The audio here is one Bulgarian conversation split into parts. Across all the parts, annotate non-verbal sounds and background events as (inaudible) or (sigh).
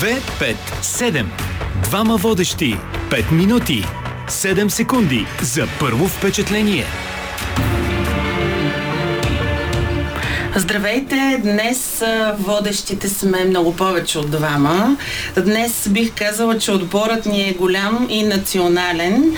2, 5, 7. Двама водещи. 5 минути. 7 секунди за първо впечатление. Здравейте! Днес водещите сме много повече от двама. Днес бих казала, че отборът ни е голям и национален.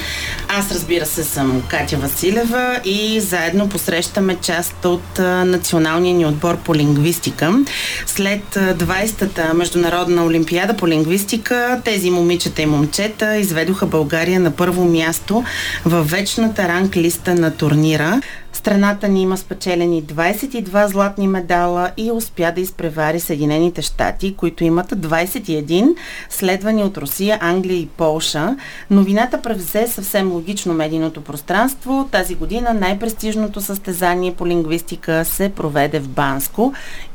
Аз разбира се съм Катя Василева и заедно посрещаме част от националния ни отбор по лингвистика. След 20-та Международна олимпиада по лингвистика, тези момичета и момчета изведоха България на първо място във вечната ранг листа на турнира. Страната ни има спечелени 22 златни медала и успя да изпревари Съединените щати, които имат 21, следвани от Русия, Англия и Полша. Новината превзе съвсем логично медийното пространство. Тази година най-престижното състезание по лингвистика се проведе в Банско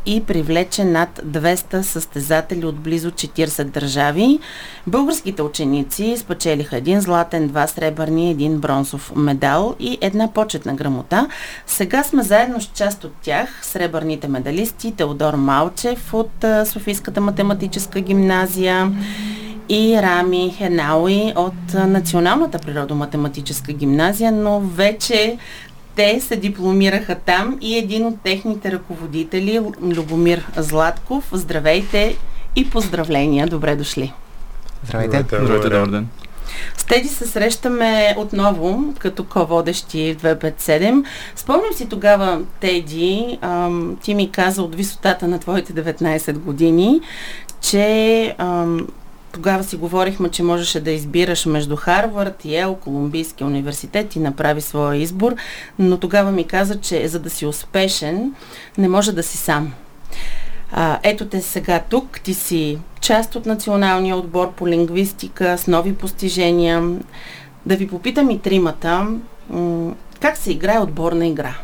и привлече над 200 състезатели от близо 40 държави. Българските ученици спечелиха един златен, два сребърни, един бронзов медал и една почетна грамота. Сега сме заедно с част от тях, сребърните медалисти Теодор Малчев от Софийската математическа гимназия и Рами Хенауи от Националната природо-математическа гимназия, но вече те се дипломираха там и един от техните ръководители, Любомир Златков. Здравейте и поздравления. Добре дошли. Здравейте. Здравейте, добър ден. С Теди се срещаме отново като ко-водещи в 257. Спомням си тогава, Теди, ам, ти ми каза от висотата на твоите 19 години, че ам, тогава си говорихме, че можеше да избираш между Харвард и Ел, Колумбийския университет и направи своя избор, но тогава ми каза, че за да си успешен, не може да си сам. А, ето те сега тук, ти си част от националния отбор по лингвистика с нови постижения. Да ви попитам и тримата, как се играе отборна игра?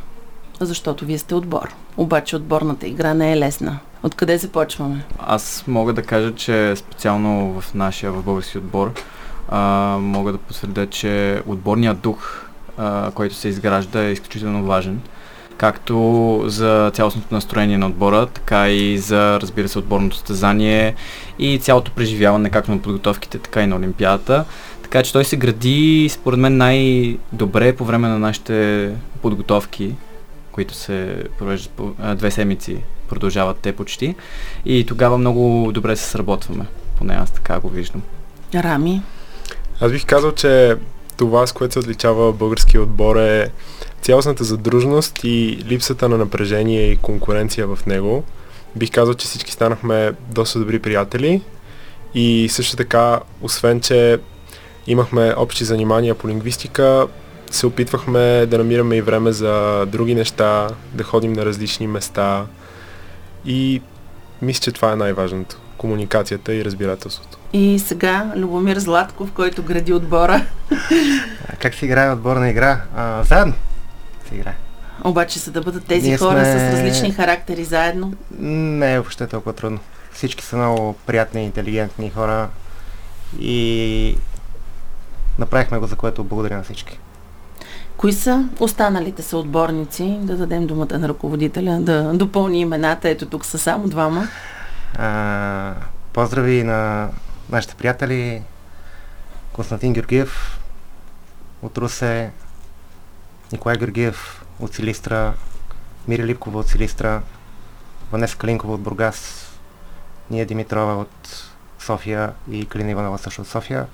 Защото вие сте отбор. Обаче отборната игра не е лесна. Откъде започваме? Аз мога да кажа, че специално в нашия, в български отбор, а, мога да потвърдя, че отборният дух, а, който се изгражда е изключително важен. Както за цялостното настроение на отбора, така и за, разбира се, отборното състезание и цялото преживяване както на подготовките, така и на Олимпиадата. Така че той се гради, според мен, най-добре по време на нашите подготовки, които се провеждат две седмици продължават те почти. И тогава много добре се сработваме. Поне аз така го виждам. Рами? Аз бих казал, че това, с което се отличава българския отбор е цялостната задружност и липсата на напрежение и конкуренция в него. Бих казал, че всички станахме доста добри приятели и също така, освен, че имахме общи занимания по лингвистика, се опитвахме да намираме и време за други неща, да ходим на различни места и мисля, че това е най-важното. Комуникацията и разбирателството. И сега Любомир Златков, който гради отбора. Как се играе отборна игра? А, заедно се играе. Обаче са да бъдат тези Ние хора сме... с различни характери заедно? Не е въобще толкова трудно. Всички са много приятни, интелигентни хора и направихме го, за което благодаря на всички. Кои са останалите са отборници? Да дадем думата на ръководителя, да допълни имената. Ето тук са само двама. А, поздрави на нашите приятели Константин Георгиев от Русе, Николай Георгиев от Силистра, Мири Липкова от Силистра, Ванеса Калинкова от Бургас, Ния Димитрова от София и Калина Иванова също от София,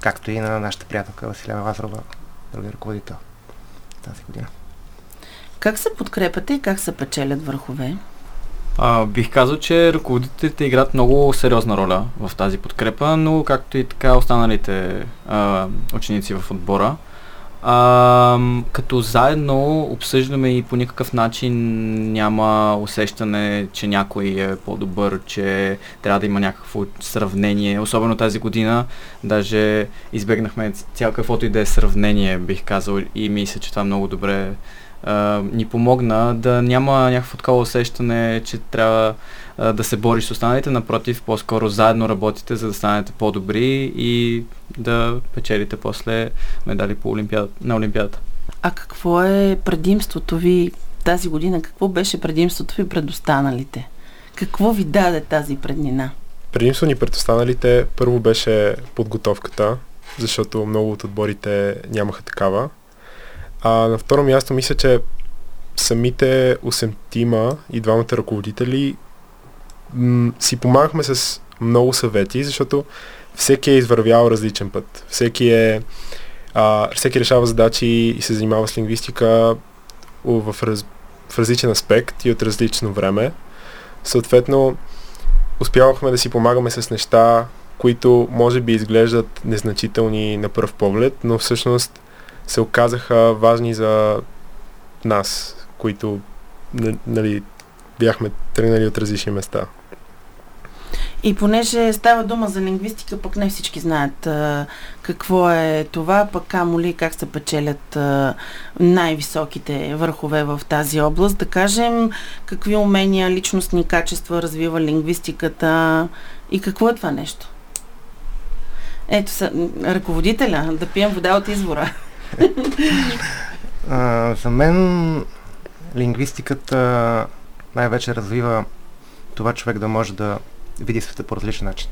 както и на нашата приятелка Василена Лазарова, други ръководител тази година. Как се подкрепяте и как се печелят върхове? А, бих казал, че ръководителите играят много сериозна роля в тази подкрепа, но както и така останалите а, ученици в отбора. А, като заедно обсъждаме и по никакъв начин няма усещане, че някой е по-добър, че трябва да има някакво сравнение. Особено тази година даже избегнахме цял каквото и да е сравнение, бих казал, и мисля, че това много добре а, ни помогна да няма някакво такова усещане, че трябва а, да се бориш с останалите, напротив, по-скоро заедно работите, за да станете по-добри и да печелите после медали по олимпиад, на Олимпиадата. А какво е предимството ви тази година? Какво беше предимството ви пред останалите? Какво ви даде тази преднина? предимство ни пред останалите първо беше подготовката, защото много от отборите нямаха такава. А на второ място мисля, че самите 8 тима и двамата ръководители м- си помагахме с много съвети, защото всеки е извървял различен път. Всеки е а, всеки решава задачи и се занимава с лингвистика в, раз, в различен аспект и от различно време. Съответно, успявахме да си помагаме с неща, които може би изглеждат незначителни на пръв поглед, но всъщност се оказаха важни за нас, които нали, бяхме тръгнали от различни места. И понеже става дума за лингвистика, пък не всички знаят а, какво е това, пък камо ли как се печелят а, най-високите върхове в тази област. Да кажем какви умения, личностни качества развива лингвистиката и какво е това нещо? Ето са, ръководителя, да пием вода от извора. (laughs) А, за мен лингвистиката най-вече развива това човек да може да види света по различен начин.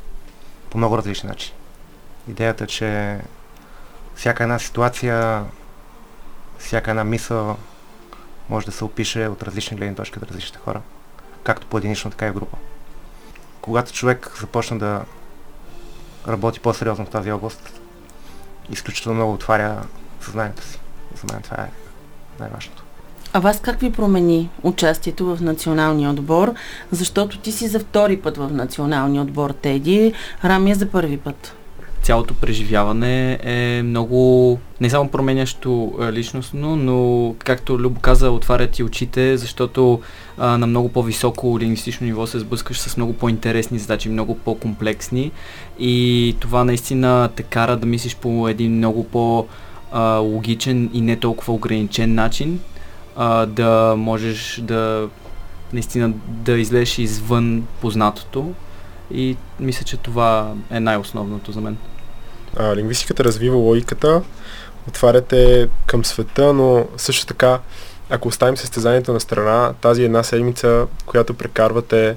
По много различен начин. Идеята, че всяка една ситуация, всяка една мисъл може да се опише от различни гледни точки от различните хора. Както по-единично, така и в група. Когато човек започне да работи по-сериозно в тази област, изключително много отваря съзнанието си. За мен това е най-важното. А вас как ви промени участието в националния отбор? Защото ти си за втори път в националния отбор, Теди. Рами е за първи път. Цялото преживяване е много не само променящо личностно, но както Любо каза, отваря ти очите, защото а, на много по-високо лингвистично ниво се сблъскаш с много по-интересни задачи, много по-комплексни и това наистина те кара да мислиш по един много по- логичен и не толкова ограничен начин, а, да можеш да наистина да излезеш извън познатото и мисля, че това е най-основното за мен. А, лингвистиката развива логиката, отваряте към света, но също така, ако оставим състезанието на страна, тази една седмица, която прекарвате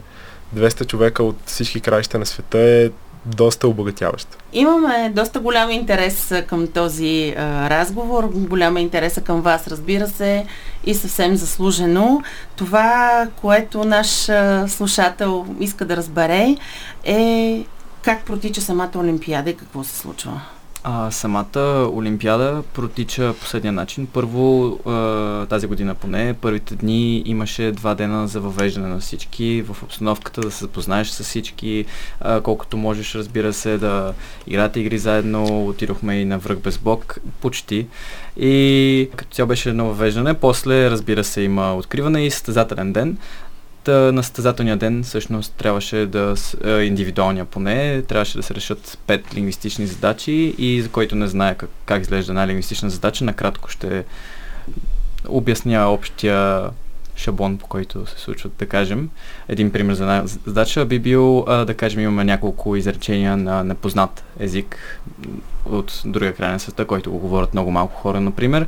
200 човека от всички краища на света е доста обогатяваща. Имаме доста голям интерес към този а, разговор, голям интерес към вас, разбира се, и съвсем заслужено. Това, което наш а, слушател иска да разбере е как протича самата Олимпиада и какво се случва. А, самата Олимпиада протича последния начин. Първо, а, тази година поне, първите дни имаше два дена за въвеждане на всички в обстановката, да се запознаеш с всички, а, колкото можеш, разбира се, да играте игри заедно. Отидохме и на връх без блок, почти. И като цяло беше едно въвеждане. После, разбира се, има откриване и състезателен ден. На състезателния ден всъщност трябваше да, индивидуалния поне, трябваше да се решат пет лингвистични задачи и за който не знае как, как изглежда една лингвистична задача, накратко ще обясня общия шаблон, по който се случват, да кажем. Един пример за една задача би бил, да кажем, имаме няколко изречения на непознат език от другия край на света, който го говорят много малко хора, например.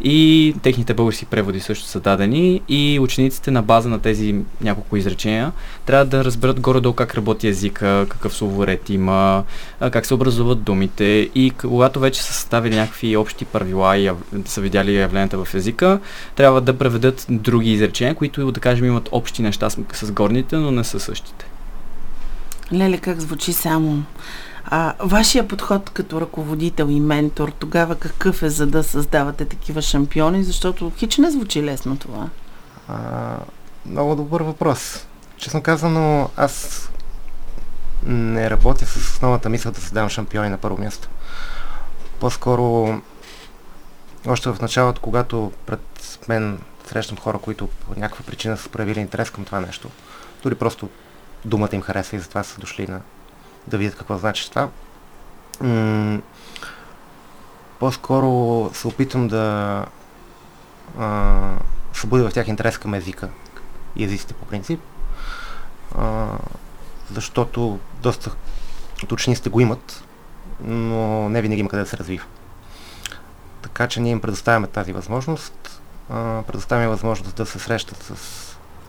И техните български преводи също са дадени и учениците на база на тези няколко изречения трябва да разберат горе-долу как работи езика, какъв словоред има, как се образуват думите и когато вече са съставили някакви общи правила и са видяли явленията в езика, трябва да преведат други изречения, които да кажем имат общи неща с горните, но не са същите. Леле, как звучи само. А, вашия подход като ръководител и ментор тогава какъв е, за да създавате такива шампиони? Защото хич не звучи лесно това. А, много добър въпрос. Честно казано, аз не работя с основната мисъл да създавам шампиони на първо място. По-скоро, още в началото, когато пред мен срещам хора, които по някаква причина са проявили интерес към това нещо, дори просто думата им харесва и затова са дошли на да видят какво значи това. М- по-скоро се опитвам да а, събудя в тях интерес към езика и езиците по принцип, а, защото доста от учениците го имат, но не винаги има къде да се развива. Така че ние им предоставяме тази възможност, а, предоставяме възможност да се срещат с,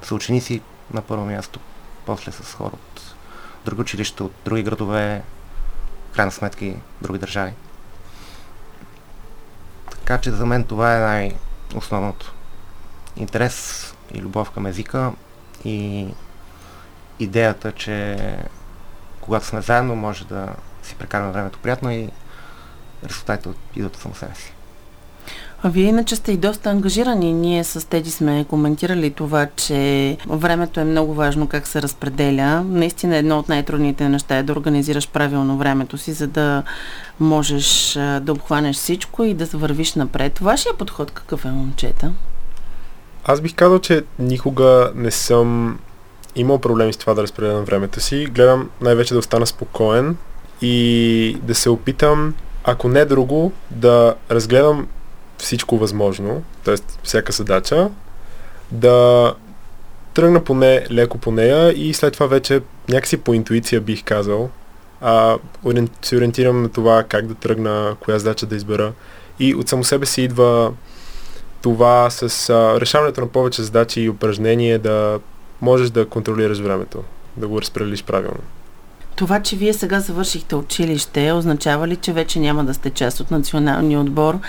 с ученици на първо място, после с хора други училища от други градове, в крайна сметка и други държави. Така че за мен това е най-основното. Интерес и любов към езика и идеята, че когато сме заедно може да си прекараме времето приятно и резултатите идват само себе си. Вие иначе сте и доста ангажирани. Ние с Теди сме коментирали това, че времето е много важно как се разпределя. Наистина едно от най-трудните неща е да организираш правилно времето си, за да можеш да обхванеш всичко и да вървиш напред. Вашия подход какъв е, момчета? Аз бих казал, че никога не съм имал проблеми с това да разпределям времето си. Гледам най-вече да остана спокоен и да се опитам, ако не друго, да разгледам всичко възможно, т.е. всяка задача, да тръгна поне леко по нея и след това вече някакси по интуиция бих казал, а, се ориентирам на това как да тръгна, коя задача да избера и от само себе си идва това с а, решаването на повече задачи и упражнения да можеш да контролираш времето, да го разпределиш правилно. Това, че вие сега завършихте училище, означава ли, че вече няма да сте част от националния отбор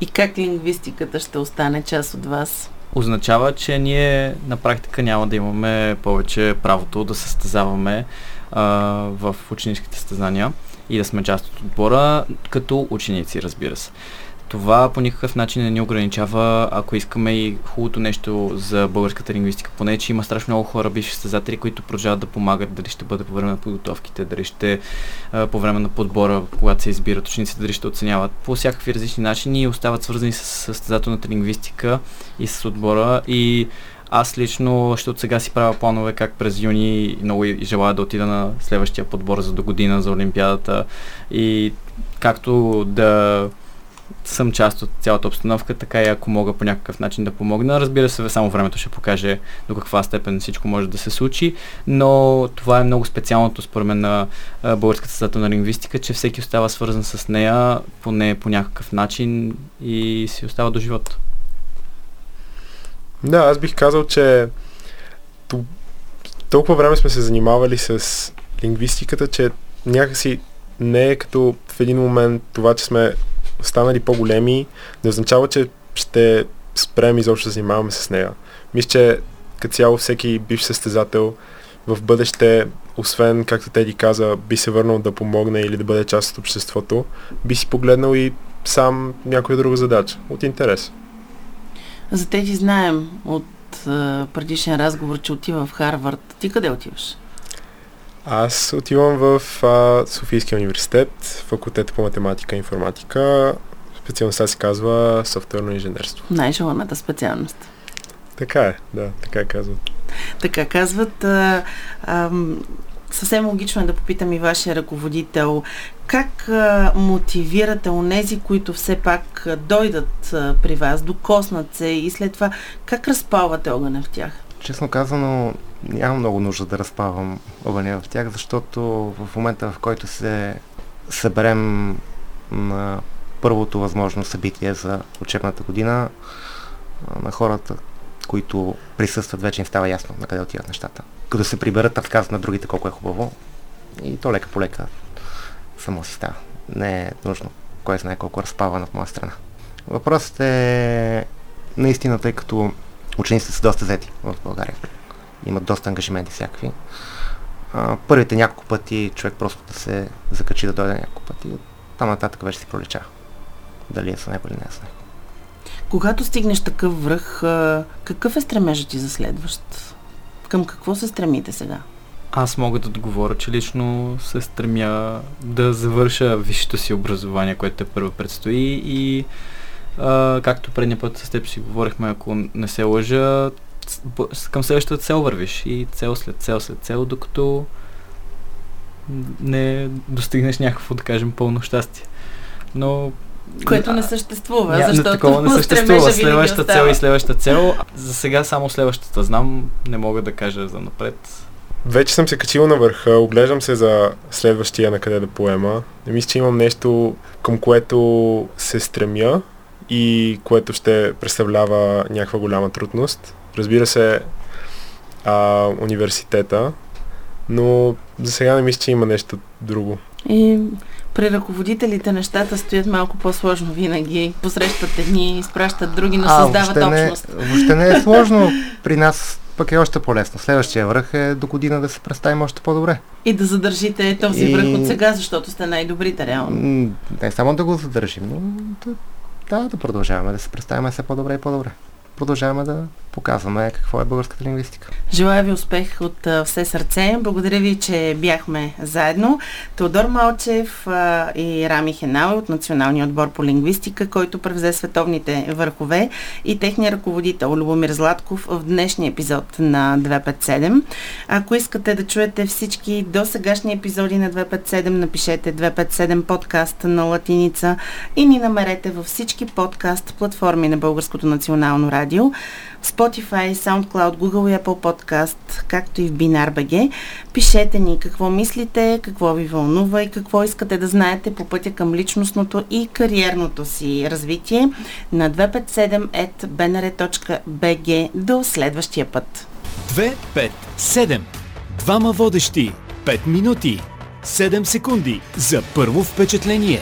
и как лингвистиката ще остане част от вас? Означава, че ние на практика няма да имаме повече правото да състезаваме а, в ученическите състезания и да сме част от отбора, като ученици, разбира се. Това по никакъв начин не ни ограничава, ако искаме и хубавото нещо за българската лингвистика, поне, че има страшно много хора, бивши състезатели, които продължават да помагат, дали ще бъде по време на подготовките, дали ще по време на подбора, когато се избират учениците, дали ще оценяват. По всякакви различни начини и остават свързани с състезателната лингвистика и с отбора. И аз лично ще от сега си правя планове как през юни много желая да отида на следващия подбор за до година за Олимпиадата. И както да съм част от цялата обстановка, така и ако мога по някакъв начин да помогна. Разбира се, само времето ще покаже до каква степен всичко може да се случи, но това е много специалното според мен на българската създателна лингвистика, че всеки остава свързан с нея поне по някакъв начин и си остава до живота. Да, аз бих казал, че толкова време сме се занимавали с лингвистиката, че някакси не е като в един момент това, че сме станали по-големи, не означава, че ще спрем изобщо да занимаваме с нея. Мисля, че като цяло всеки бивш състезател в бъдеще, освен, както Теди каза, би се върнал да помогне или да бъде част от обществото, би си погледнал и сам някоя друга задача. От интерес. За Теди знаем от предишен разговор, че отива в Харвард. Ти къде отиваш? Аз отивам в а, Софийския университет, факултет по математика и информатика. Специалността се казва софтуерно инженерство. Най-желаната специалност. Така е, да, така казват. Така казват. А, а, съвсем логично е да попитам и вашия ръководител. Как а, мотивирате онези, които все пак дойдат а, при вас, докоснат се и след това как разпалвате огъня в тях? Честно казано, нямам много нужда да разпавам огъня в тях, защото в момента, в който се съберем на първото възможно събитие за учебната година, на хората, които присъстват, вече им става ясно на къде отиват нещата. Като се приберат, разказват на другите колко е хубаво и то лека по лека само си става. Не е нужно кой знае колко разпавана в моя страна. Въпросът е наистина, тъй като учениците са доста взети в България имат доста ангажименти всякакви. А, първите няколко пъти човек просто да се закачи да дойде няколко пъти. Там нататък вече си пролича. Дали е с него или не е с него. Когато стигнеш такъв връх, какъв е стремежът ти за следващ? Към какво се стремите сега? Аз мога да отговоря, че лично се стремя да завърша висшето си образование, което те първо предстои и а, както предния път с теб си говорихме, ако не се лъжа, към следващата цел вървиш и цел след цел след цел, докато не достигнеш някакво, да кажем, пълно щастие. Но което не съществува, ня, защото такова не (laughs) съществува. Следващата цел и следващата цел. За сега само следващата знам, не мога да кажа за напред. Вече съм се качил на върха, оглеждам се за следващия на къде да поема. Не мисля, че имам нещо, към което се стремя и което ще представлява някаква голяма трудност. Разбира се, а, университета, Но за сега не мисля, че има нещо друго. И при ръководителите нещата стоят малко по-сложно винаги. Посрещат едни, изпращат други, но А, създават въобще не, общност. въобще не е (laughs) сложно. При нас пък е още по-лесно. Следващия връх е до година да се представим още по-добре. И да задържите този И- връх от сега, защото сте най-добрите реално. Не само да го задържим, но да, да, да продължаваме да се представяме все по-добре и по-добре. Продължаваме да показваме какво е българската лингвистика. Желая ви успех от все сърце. Благодаря ви, че бяхме заедно. Теодор Малчев и Рами Хенауи от Националния отбор по лингвистика, който превзе световните върхове и техния ръководител Любомир Златков в днешния епизод на 257. Ако искате да чуете всички до сегашни епизоди на 257, напишете 257 подкаст на латиница и ни намерете във всички подкаст платформи на Българското национално радио. Spotify, SoundCloud, Google и Apple Podcast, както и в BinarBG. Пишете ни какво мислите, какво ви вълнува и какво искате да знаете по пътя към личностното и кариерното си развитие на 257.bnr.bg до следващия път. 2, 5, 7. Двама водещи. 5 минути. 7 секунди за първо впечатление.